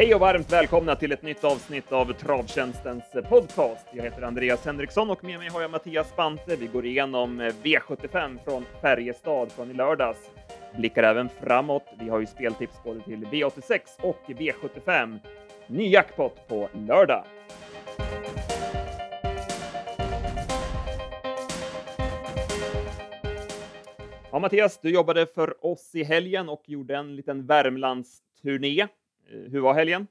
Hej och varmt välkomna till ett nytt avsnitt av Travtjänstens podcast. Jag heter Andreas Henriksson och med mig har jag Mattias Spante. Vi går igenom V75 från Färjestad från i lördags. Blickar även framåt. Vi har ju speltips både till V86 och V75. Ny jackpot på lördag. Ja, Mattias, du jobbade för oss i helgen och gjorde en liten Värmlandsturné. Hur var helgen?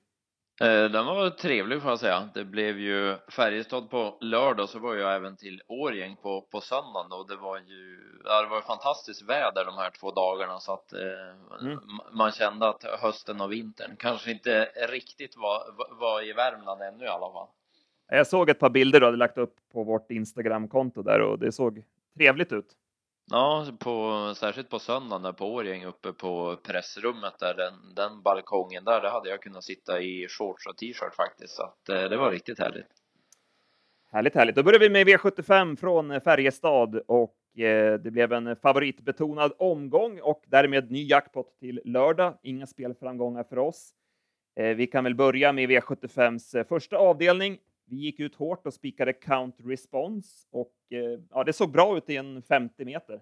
Eh, den var trevlig får jag säga. Det blev ju Färjestad på lördag så var jag även till Årjäng på, på söndagen och det var ju, det var fantastiskt väder de här två dagarna så att eh, mm. man kände att hösten och vintern kanske inte riktigt var, var i Värmland ännu i alla fall. Jag såg ett par bilder du hade lagt upp på vårt Instagramkonto där och det såg trevligt ut. Ja, på, särskilt på söndagen där på Årjäng uppe på pressrummet där, den, den balkongen där, där hade jag kunnat sitta i shorts och t-shirt faktiskt, så att eh, det var riktigt härligt. Härligt, härligt. Då börjar vi med V75 från Färjestad och eh, det blev en favoritbetonad omgång och därmed ny jackpot till lördag. Inga spelframgångar för oss. Eh, vi kan väl börja med V75s eh, första avdelning. Vi gick ut hårt och spikade count response och eh, ja, det såg bra ut i en 50 meter.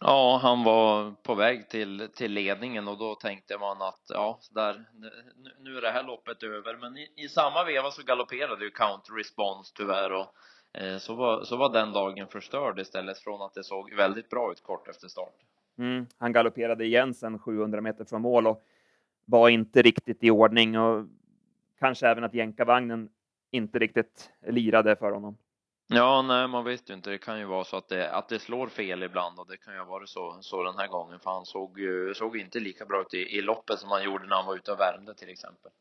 Ja, han var på väg till, till ledningen och då tänkte man att ja, där, nu är det här loppet över. Men i, i samma veva så galopperade ju count response tyvärr och eh, så, var, så var den dagen förstörd istället från att det såg väldigt bra ut kort efter start. Mm, han galopperade igen sen 700 meter från mål och var inte riktigt i ordning och kanske även att jänkarvagnen inte riktigt lirade för honom. Ja, nej, man vet ju inte. Det kan ju vara så att det, att det slår fel ibland och det kan ju ha varit så, så den här gången. För han såg ju såg inte lika bra ut i, i loppet som han gjorde när han var ute och värmde till exempel.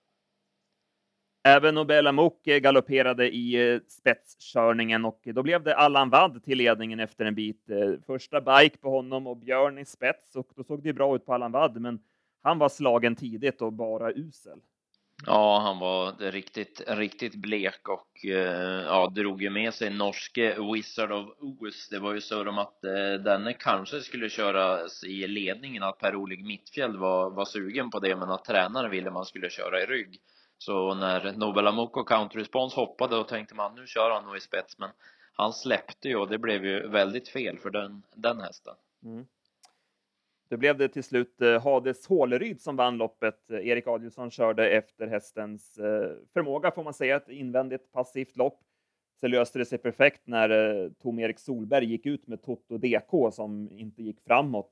Även Nobel Mok galopperade i eh, spetskörningen och då blev det Allan Wadd till ledningen efter en bit. Eh, första bike på honom och Björn i spets och då såg det bra ut på Allan Wadd, men han var slagen tidigt och bara usel. Ja, han var riktigt, riktigt blek och eh, ja, drog ju med sig norske Wizard of Oz. Det var ju så om att eh, denne kanske skulle köras i ledningen, att Per-Olig Mittfjäll var, var sugen på det, men att tränaren ville man skulle köra i rygg. Så när Nobel Amok och Counter Response hoppade, då tänkte man nu kör han nog i spets, men han släppte ju och det blev ju väldigt fel för den, den hästen. Mm. Det blev det till slut eh, Hades Håleryd som vann loppet. Eh, Erik Adielsson körde efter hästens eh, förmåga, får man säga, ett invändigt passivt lopp. Sen löste det sig perfekt när Tom Erik Solberg gick ut med Toto DK som inte gick framåt.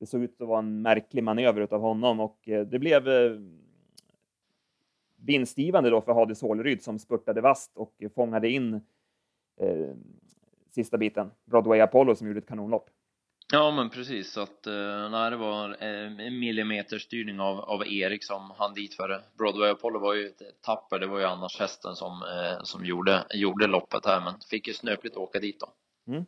Det såg ut att vara en märklig manöver av honom och det blev vinstgivande då för Hades Håleryd som spurtade vast och fångade in eh, sista biten. Broadway Apollo som gjorde ett kanonlopp. Ja, men precis. Så att, eh, nej, det var eh, en millimeterstyrning av, av Erik som han dit för Broadway Apollo var ju ett tapper. Det var ju annars hästen som, eh, som gjorde, gjorde loppet här, men fick ju snöpligt åka dit då. Mm.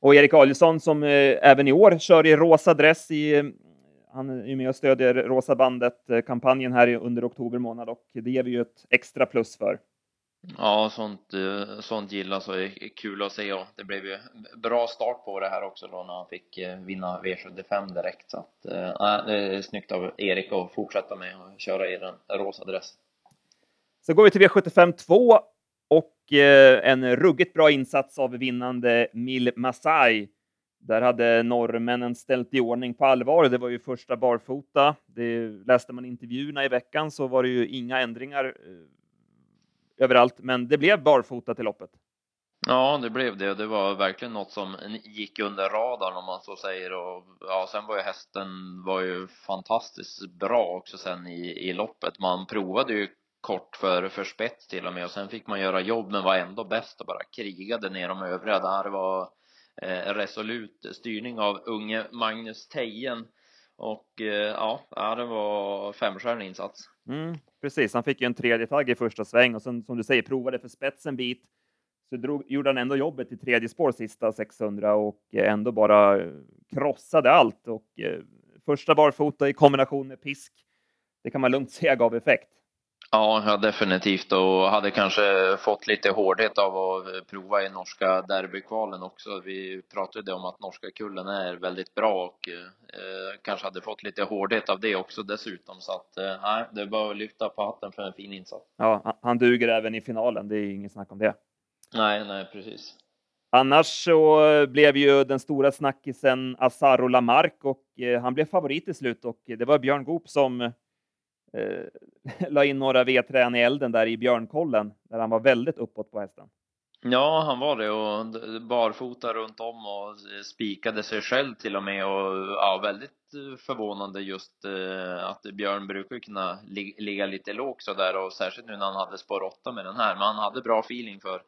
Och Erik Adielsson som även i år kör i rosa dress i han är med och stödjer Rosa bandet-kampanjen här under oktober månad och det ger vi ju ett extra plus för. Ja, sånt, eh, sånt gillas och är kul att se och det blev ju bra start på det här också då när han fick eh, vinna V75 direkt så att äh, det är snyggt av Erik att fortsätta med att köra i den rosa dressen. Så går vi till V75 2 och eh, en ruggigt bra insats av vinnande Mil Masai. Där hade norrmännen ställt i ordning på allvar. Det var ju första barfota. Det läste man intervjuerna i veckan så var det ju inga ändringar överallt, men det blev barfota till loppet. Ja, det blev det. Det var verkligen något som gick under radarn om man så säger. Och ja, sen var ju hästen var ju fantastiskt bra också sen i, i loppet. Man provade ju kort för, för spets till och med och sen fick man göra jobb men var ändå bäst och bara krigade ner de övriga. Där var eh, resolut styrning av unge Magnus Tejen och eh, ja, det var femstjärnig insats. Mm, precis, han fick ju en tredje tagg i första sväng och sen som du säger provade för spets en bit. Så drog, gjorde han ändå jobbet i tredje spår sista 600 och eh, ändå bara eh, krossade allt och eh, första barfota i kombination med pisk. Det kan man lugnt säga gav effekt. Ja, definitivt och hade kanske fått lite hårdhet av att prova i norska derbykvalen också. Vi pratade om att norska kullen är väldigt bra och eh, kanske hade fått lite hårdhet av det också dessutom. Så att eh, det är bara att lyfta på hatten för en fin insats. Ja, han duger även i finalen. Det är inget snack om det. Nej, nej, precis. Annars så blev ju den stora snackisen Asaro Lamarck och eh, han blev favorit i slut och det var Björn Goop som eh, la in några vedträn i elden där i Björnkollen, där han var väldigt uppåt på hästen. Ja, han var det och barfota runt om och spikade sig själv till och med och ja, väldigt eh, förvånande just eh, att Björn brukar kunna ligga lite lågt så där och särskilt nu när han hade spår 8 med den här, men han hade bra feeling för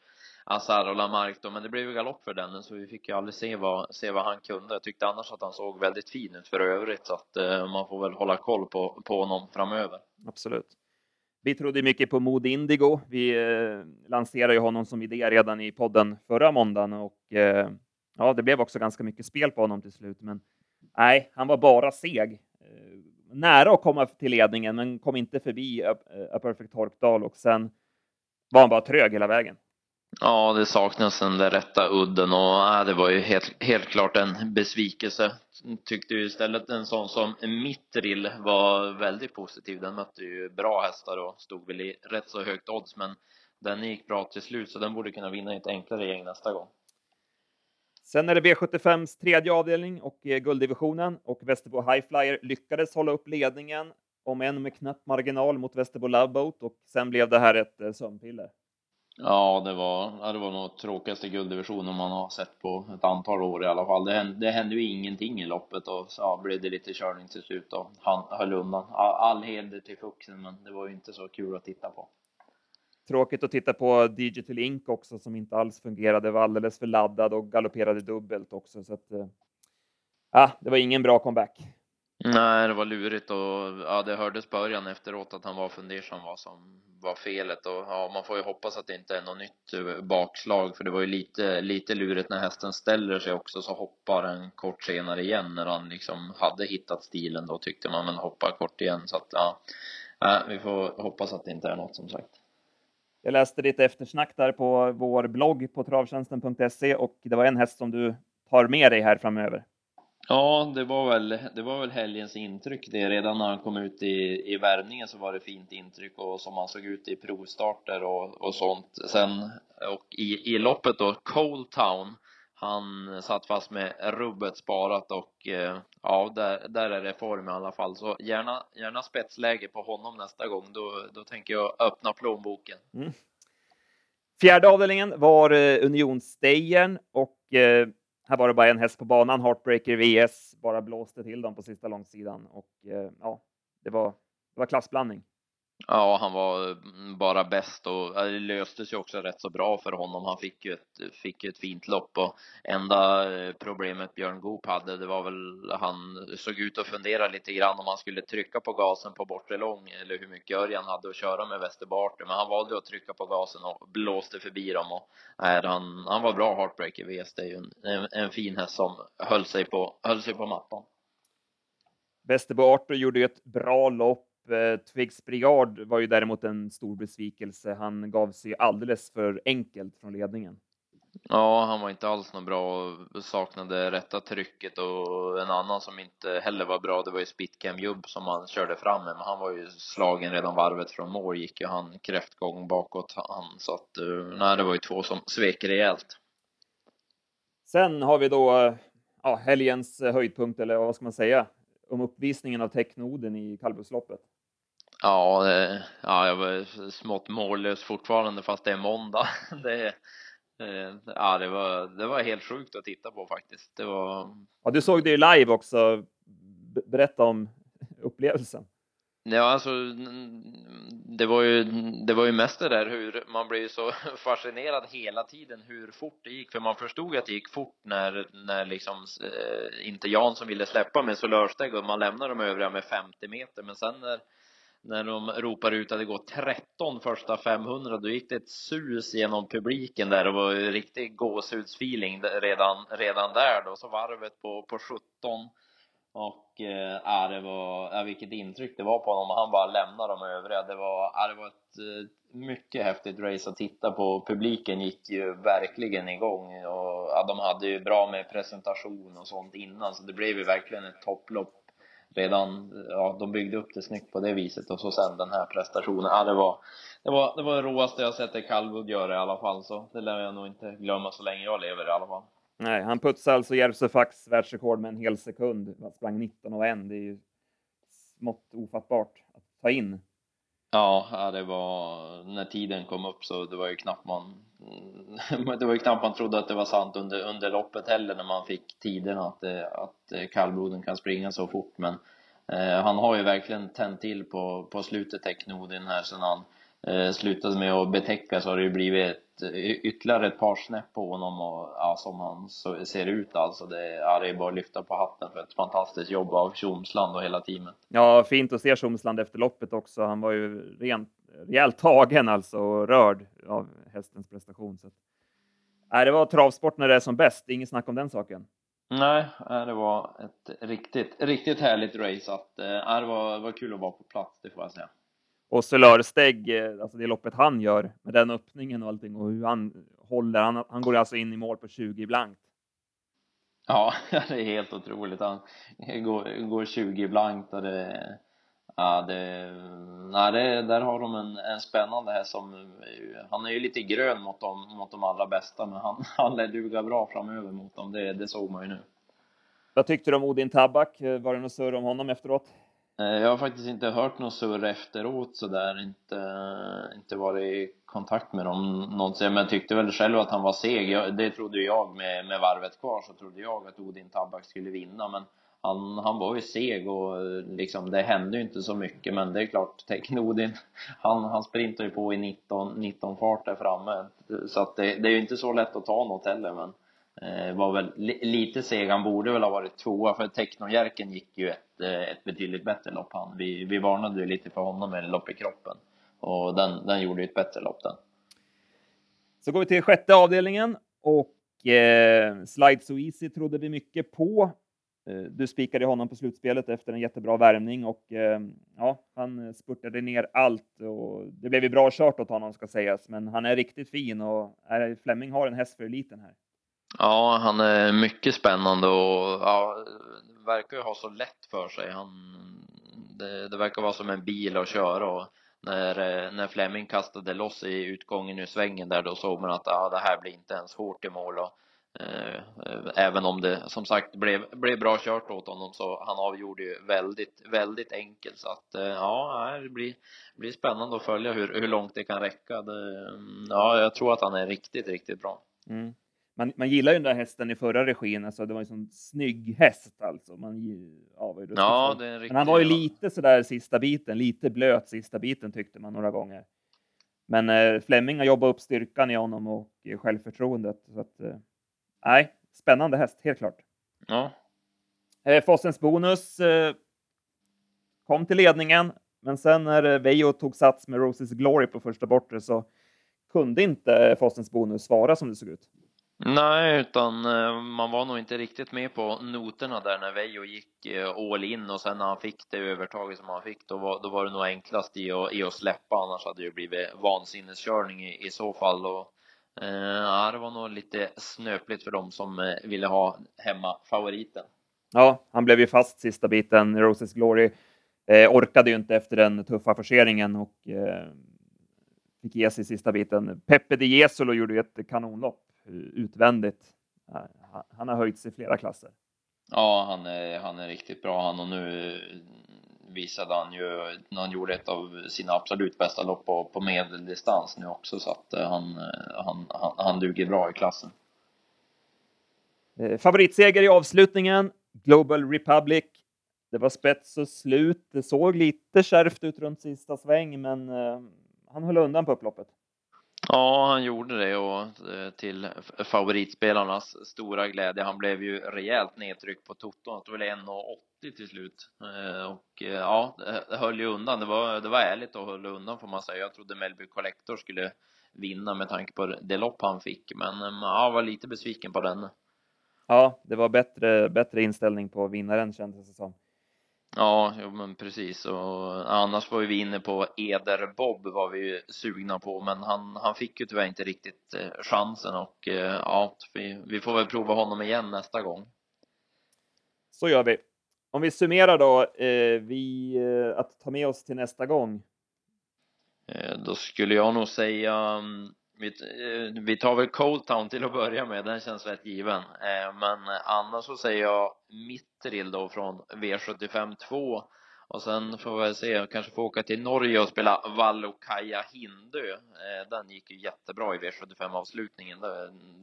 Azar och Lamarck då, men det blev ju galopp för den så vi fick ju aldrig se vad, se vad han kunde. Jag tyckte annars att han såg väldigt fin ut för övrigt så att eh, man får väl hålla koll på, på honom framöver. Absolut. Vi trodde mycket på Mod Indigo. Vi eh, lanserade ju honom som idé redan i podden förra måndagen och eh, ja, det blev också ganska mycket spel på honom till slut. Men nej, han var bara seg. Eh, nära att komma till ledningen, men kom inte förbi A, A Perfect Torkdal och sen var han bara trög hela vägen. Ja, det saknas den där rätta udden och äh, det var ju helt, helt klart en besvikelse. Tyckte ju istället en sån som Mittril var väldigt positiv. Den mötte ju bra hästar och stod väl i rätt så högt odds, men den gick bra till slut så den borde kunna vinna i ett enklare gäng nästa gång. Sen är det V75s tredje avdelning och eh, gulddivisionen och Västerbo Highflyer lyckades hålla upp ledningen, om än med knapp marginal mot Västerbo Loveboat och sen blev det här ett eh, sömnpiller. Ja, det var, ja, det var nog tråkigaste gulddivisionen man har sett på ett antal år i alla fall. Det hände, det hände ju ingenting i loppet och så ja, blev det lite körning till slut och han höll undan. All, all heder till Fuxen, men det var ju inte så kul att titta på. Tråkigt att titta på Digital Ink också som inte alls fungerade, var alldeles för laddad och galopperade dubbelt också. Så att, eh, ja, det var ingen bra comeback. Nej, det var lurigt och ja, det hördes början efteråt att han var fundersam vad som var felet och ja, man får ju hoppas att det inte är något nytt eh, bakslag för det var ju lite, lite lurigt när hästen ställer sig också så hoppar den kort senare igen när han liksom hade hittat stilen då tyckte man men hoppar kort igen så att ja, ja vi får hoppas att det inte är något som sagt. Jag läste lite eftersnack där på vår blogg på travtjänsten.se och det var en häst som du tar med dig här framöver. Ja, det var väl, det var väl helgens intryck det. Redan när han kom ut i, i värmningen så var det fint intryck och som han såg ut i provstarter och, och sånt. Sen och i, i loppet då, Cold Town, han satt fast med rubbet sparat och eh, ja, där, där är det form i alla fall. Så gärna, gärna spetsläge på honom nästa gång. Då, då tänker jag öppna plånboken. Mm. Fjärde avdelningen var eh, och eh, här var det bara en häst på banan, Heartbreaker VS, bara blåste till dem på sista långsidan och eh, ja, det var, det var klassblandning. Ja, han var mm, bara bäst och det löste sig också rätt så bra för honom. Han fick ju ett, fick ett fint lopp och enda eh, problemet Björn Goop hade, det var väl han såg ut att fundera lite grann om han skulle trycka på gasen på bortre lång eller hur mycket Örjan hade att köra med Västerbarter. Men han valde att trycka på gasen och blåste förbi dem och nej, han, han var bra Heartbreaker VS. Det är ju en, en, en fin häst som höll sig på, höll sig på mattan. Västerbo Arthur gjorde ju ett bra lopp Twigs Brigard var ju däremot en stor besvikelse. Han gav sig alldeles för enkelt från ledningen. Ja, han var inte alls något bra och saknade rätta trycket och en annan som inte heller var bra, det var ju Spitcam Jubb som han körde fram med, men han var ju slagen redan varvet från mål gick ju han kräftgång bakåt han, så att eh, nej, det var ju två som svek rejält. Sen har vi då ja, helgens höjdpunkt, eller vad ska man säga, om uppvisningen av Technoden i kallblodsloppet. Ja, ja, jag var smått mållös fortfarande fast det är måndag. Det, eh, ja, det var, det var helt sjukt att titta på faktiskt. Det var... Ja, du såg det ju live också. Berätta om upplevelsen. Ja, alltså, det var ju, det var ju mest det där hur man blev så fascinerad hela tiden hur fort det gick, för man förstod att det gick fort när, när liksom eh, inte Jan som ville släppa med Solörsteg och man lämnar de övriga med 50 meter, men sen när när de ropar ut att det går 13 första 500 då gick det ett sus genom publiken där det var ju riktig gåshudsfeeling redan, redan där då så varvet på, på 17 och äh, det var, äh, vilket intryck det var på honom. Han bara lämnade de övriga. Det var, äh, det var ett eh, mycket häftigt race att titta på. Publiken gick ju verkligen igång och äh, de hade ju bra med presentation och sånt innan så det blev ju verkligen ett topplopp redan, ja, de byggde upp det snyggt på det viset och så sen den här prestationen. Ja, det var, det var, det var det roaste jag sett i kallblod göra i alla fall, så det lär jag nog inte glömma så länge jag lever i alla fall. Nej, han putsade alltså Järvsöfaks världsrekord med en hel sekund. Han sprang 19 och en. Det är ju smått ofattbart att ta in. Ja, det var när tiden kom upp så det var ju knappt man det var ju knappt man trodde att det var sant under, under loppet heller när man fick tiderna att, eh, att eh, kallbloden kan springa så fort. Men eh, han har ju verkligen tänt till på, på slutet Teknodin här sen han eh, slutade med att betäcka så har det ju blivit ett, ytterligare ett par snäpp på honom och ja, som han ser ut alltså. Det, ja, det är bara att lyfta på hatten för ett fantastiskt jobb av Tjomsland och hela teamet. Ja, fint att se Tjomsland efter loppet också. Han var ju rent, rejält tagen alltså och rörd av hästens prestation. Så. Nej, det var travsport när det är som bäst. Inget snack om den saken. Nej, det var ett riktigt, riktigt härligt race. Att, äh, det, var, det var kul att vara på plats, det får jag säga. Och Solörsteg, eh, alltså det loppet han gör med den öppningen och allting och hur han håller. Han, han går alltså in i mål på 20 blankt. Ja, det är helt otroligt. Han går, går 20 blankt och det, ja, det, nej, det, där har de en, en spännande här som, han är ju lite grön mot de, mot de allra bästa, men han, han lär duga bra framöver mot dem. Det, det såg man ju nu. Vad tyckte du om Odin Tabak? Var det något surr om honom efteråt? Eh, jag har faktiskt inte hört något surr efteråt sådär, inte, inte varit i kontakt med dem någonsin, men jag tyckte väl själv att han var seg. Jag, det trodde jag med, med varvet kvar, så trodde jag att Odin Tabak skulle vinna, men han, han var ju seg och liksom det hände ju inte så mycket, men det är klart, Tekin-Odin, han, han sprintar ju på i 19, 19 fart där framme, så att det, det är ju inte så lätt att ta något heller, men Eh, var väl li lite seg. Han borde väl ha varit tvåa för Technojärken gick ju ett, eh, ett betydligt bättre lopp han. Vi, vi varnade ju lite för honom med lopp i kroppen och den, den gjorde ju ett bättre lopp den. Så går vi till sjätte avdelningen och eh, Slide So Easy trodde vi mycket på. Eh, du spikade honom på slutspelet efter en jättebra värmning och eh, ja, han spurtade ner allt och det blev ju bra kört åt honom ska sägas, men han är riktigt fin och är, Fleming har en häst för eliten här. Ja, han är mycket spännande och ja, verkar ju ha så lätt för sig. Han, det, det verkar vara som en bil att köra och när, eh, när Fleming kastade loss i utgången ur svängen där då såg man att ja, det här blir inte ens hårt i mål och eh, även om det som sagt blev, blev bra kört åt honom så han avgjorde ju väldigt, väldigt enkelt så att eh, ja, det blir, blir spännande att följa hur, hur långt det kan räcka. Det, mm, ja, jag tror att han är riktigt, riktigt bra. Mm man, man gillar ju den där hästen i förra regin, alltså det var en sån snygg häst alltså. Man, ja, var ja, det är Men han var ju lite sådär sista biten, lite blöt sista biten tyckte man några gånger. Men eh, Fleming har jobbat upp styrkan i honom och eh, självförtroendet. Så att, eh, nej, spännande häst, helt klart. Ja. Eh, Fossens bonus eh, kom till ledningen, men sen när eh, Vejo tog sats med Roses Glory på första bortre så kunde inte Fossens bonus svara som det såg ut. Nej, utan eh, man var nog inte riktigt med på noterna där när Vejo gick eh, all in och sen när han fick det övertaget som han fick då var, då var det nog enklast i att, i att släppa annars hade det ju blivit vansinneskörning i, i så fall och eh, det var nog lite snöpligt för dem som eh, ville ha hemma favoriten. Ja, han blev ju fast sista biten. Roses Glory eh, orkade ju inte efter den tuffa forceringen och eh, fick ge sig sista biten. Peppe Di Jesolo gjorde ju ett kanonlopp utvändigt. Han har höjt sig flera klasser. Ja, han är, han är riktigt bra han och nu visade han ju när han gjorde ett av sina absolut bästa lopp på, på medeldistans nu också så att eh, han, eh, han, han, han duger bra i klassen. Eh, favoritseger i avslutningen, Global Republic. Det var spets och slut. Det såg lite kärvt ut runt sista sväng, men han höll undan på upploppet. Ja, han gjorde det och eh, till favoritspelarnas stora glädje. Han blev ju rejält nedtryckt på toton. Det var väl 1,80 till slut. Eh, och eh, ja, det höll ju undan. Det var, det var ärligt att hålla undan får man säga. Jag trodde Melby Collector skulle vinna med tanke på det lopp han fick. Men ja, jag var lite besviken på den. Ja, det var bättre, bättre inställning på vinnaren kändes det som. Ja, jo, men precis. Och annars var vi inne på Eder Bob var vi ju sugna på, men han, han fick ju tyvärr inte riktigt eh, chansen och eh, ja, vi, vi får väl prova honom igen nästa gång. Så gör vi. Om vi summerar då, eh, vi, eh, att ta med oss till nästa gång. Eh, då skulle jag nog säga mm, vi, eh, vi tar väl Cold Town till att börja med, den känns rätt given. Eh, men annars så säger jag Mittril då från V75 2 och sen får vi se, kanske få åka till Norge och spela Vallokaja Hindö. Eh, den gick ju jättebra i V75 avslutningen.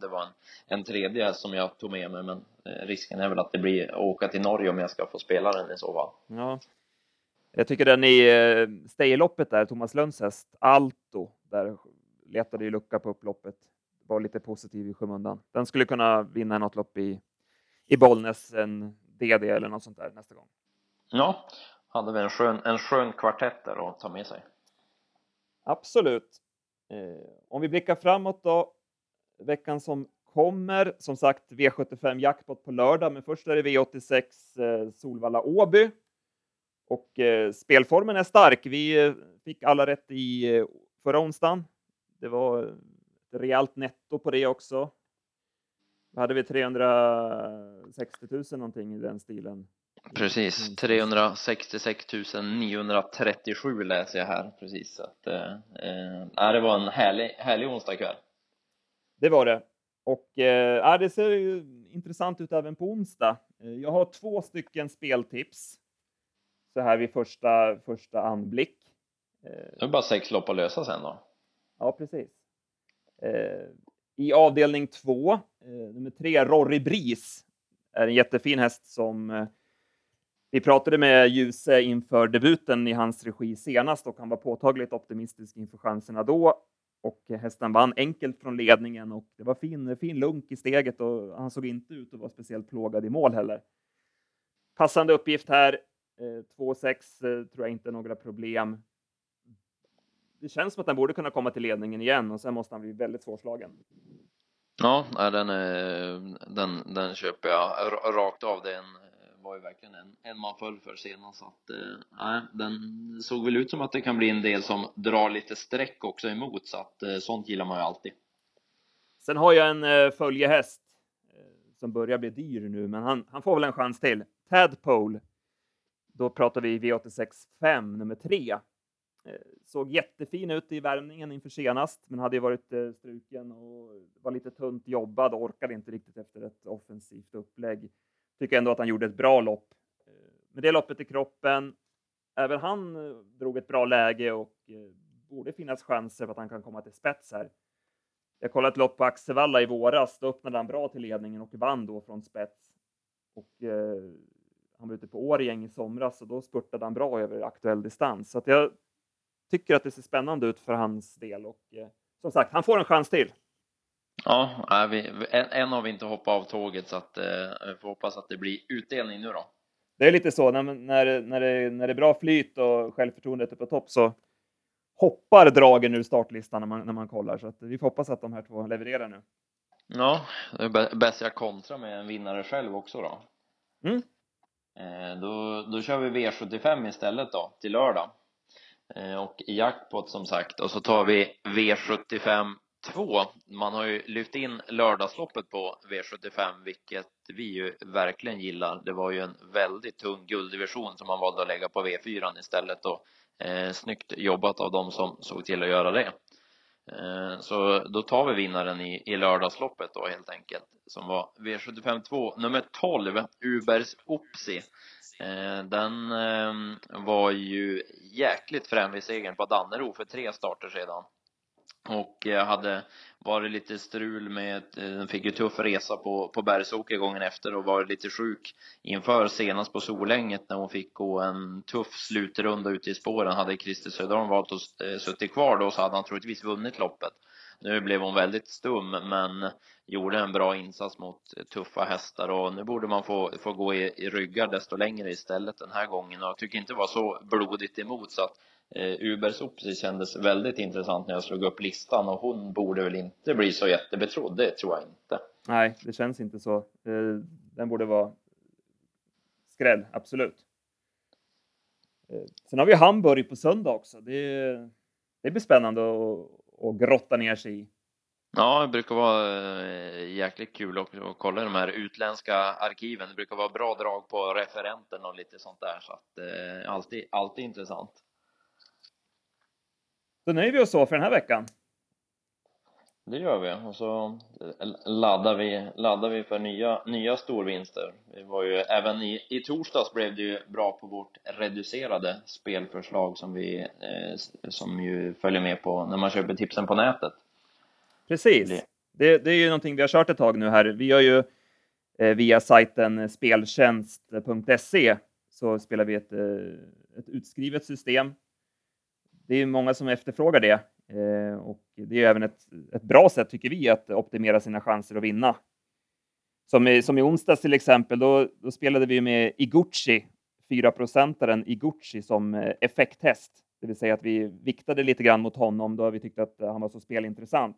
Det, var en, en tredje som jag tog med mig, men risken är väl att det blir att åka till Norge om jag ska få spela den i så fall. Ja. Jag tycker den i stayloppet där, Thomas Lönns häst, Alto, där letade ju lucka på upploppet. Var lite positiv i skymundan. Den skulle kunna vinna något lopp i, i Bollnäs, en DD eller något sånt där nästa gång. Ja, hade vi en skön, en skön kvartett där att ta med sig. Absolut. Eh, om vi blickar framåt då, veckan som kommer, som sagt V75 jackpot på lördag, men först är det V86 eh, Solvalla Åby. Och eh, spelformen är stark. Vi eh, fick alla rätt i eh, förra onsdagen. Det var ett rejält netto på det också. Då hade vi 360 000 någonting i den stilen. Precis, 366 937 läser jag här precis. Så att, eh, eh, det var en härlig, härlig onsdagkväll. Det var det. Och eh, det ser ju intressant ut även på onsdag. Eh, jag har två stycken speltips så här vid första, första anblick. Det är bara sex lopp att lösa sen då. Ja, precis. Eh, I avdelning två, eh, nummer tre, Rory Bris, är en jättefin häst som eh, vi pratade med Ljuse inför debuten i hans regi senast och han var påtagligt optimistisk inför chanserna då. Och hästen vann enkelt från ledningen och det var fin, fin lunk i steget och han såg inte ut att vara speciellt plågad i mål heller. Passande uppgift här. Eh, 2-6 eh, tror jag inte är några problem det känns som att han borde kunna komma till ledningen igen och sen måste han bli väldigt svårslagen. Ja, den, den, den köper jag rakt av. Den var ju verkligen en, en man föll för senast. Så att, eh, nej, den såg väl ut som att det kan bli en del som drar lite streck också emot, så att eh, sånt gillar man ju alltid. Sen har jag en följehäst som börjar bli dyr nu, men han, han får väl en chans till. Tadpole. Då pratar vi V86 5, nummer 3. Eh, såg jättefin ut i värmningen inför senast, men hade ju varit eh, struken och var lite tunt jobbad och orkade inte riktigt efter ett offensivt upplägg. Tycker ändå att han gjorde ett bra lopp. Eh, Med det loppet i kroppen, även han drog ett bra läge och borde finnas chanser för att han kan komma till spets här. Jag kollade ett lopp på Axevalla i våras. Då öppnade han bra till ledningen och vann då från spets. Och eh, han var ute på Årjäng i somras och då spurtade han bra över aktuell distans. Så att jag tycker att det ser spännande ut för hans del och eh, som sagt, han får en chans till. Ja, vi, en, en har vi inte hoppat av tåget så att eh, vi får hoppas att det blir utdelning nu då. Det är lite så när, när, när, det, när det är bra flyt och självförtroendet är på topp så hoppar dragen ur startlistan när man, när man kollar så att vi får hoppas att de här två levererar nu. Ja, det är bäst jag kontra med en vinnare själv också då. Mm. Eh, då, då kör vi V75 istället då, till lördag. Eh, och i jackpot som sagt och så tar vi V75 2. Man har ju lyft in lördagsloppet på V75 vilket vi ju verkligen gillar. Det var ju en väldigt tung gulddivision som man valde att lägga på V4 istället och eh, snyggt jobbat av dem som såg till att göra det. Eh, så då tar vi vinnaren i, i lördagsloppet då helt enkelt som var V75 2 nummer 12 Ubers Opsi eh, den ehm, var ju jäkligt frän vid segern på Dannero för tre starter sedan. Och eh, hade varit lite strul med, eh, den fick ju tuff resa på, på Bergsåker gången efter och varit lite sjuk inför senast på Solänget när hon fick gå en tuff slutrunda ute i spåren. Hade Christer Söderholm valt att eh, suttit kvar då så hade han troligtvis vunnit loppet. Nu blev hon väldigt stum men gjorde en bra insats mot tuffa hästar och nu borde man få, få gå i, i ryggar desto längre istället den här gången och jag tycker inte det var så blodigt emot så att eh, Ubers Opsi kändes väldigt intressant när jag slog upp listan och hon borde väl inte bli så jättebetrodd, det tror jag inte. Nej, det känns inte så. Eh, den borde vara skräll, absolut. Eh, sen har vi Hamburg på söndag också. Det, det blir spännande att, att grotta ner sig i. Ja, det brukar vara eh, jäkligt kul att, att kolla de här utländska arkiven. Det brukar vara bra drag på referenten och lite sånt där, så att eh, alltid, alltid intressant. Då nöjer vi oss så för den här veckan. Det gör vi och så laddar vi, laddar vi för nya, nya storvinster. Vi var ju, även i, i torsdags blev det ju bra på vårt reducerade spelförslag som vi, eh, som ju följer med på när man köper tipsen på nätet. Precis. Det, det är ju någonting vi har kört ett tag nu här. Vi gör ju eh, via sajten speltjänst.se så spelar vi ett, eh, ett utskrivet system. Det är många som efterfrågar det eh, Eh, och det är även ett, ett bra sätt tycker vi att optimera sina chanser att vinna. Som i, som i onsdags till exempel, då, då spelade vi med Iguchi, 4-procentaren Iguchi som eh, effekthäst. Det vill säga att vi viktade lite grann mot honom då vi tyckte att han var så spelintressant.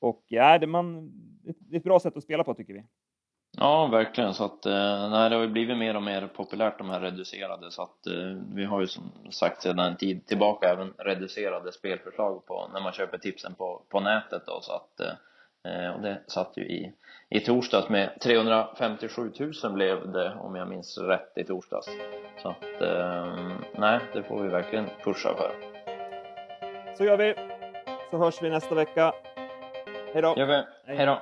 Och ja, det, man, det är ett bra sätt att spela på tycker vi. Ja, verkligen. Så att, eh, nej, det har ju blivit mer och mer populärt de här reducerade så att eh, vi har ju som sagt sedan en tid tillbaka även reducerade spelförslag på när man köper tipsen på, på nätet då så att eh, och det satt ju i, i torsdags med 357 000 blev det om jag minns rätt i torsdags. Så att nej, det får vi verkligen pusha för. Så gör vi. Så hörs vi nästa vecka. Hej då! Gör vi. Hej då!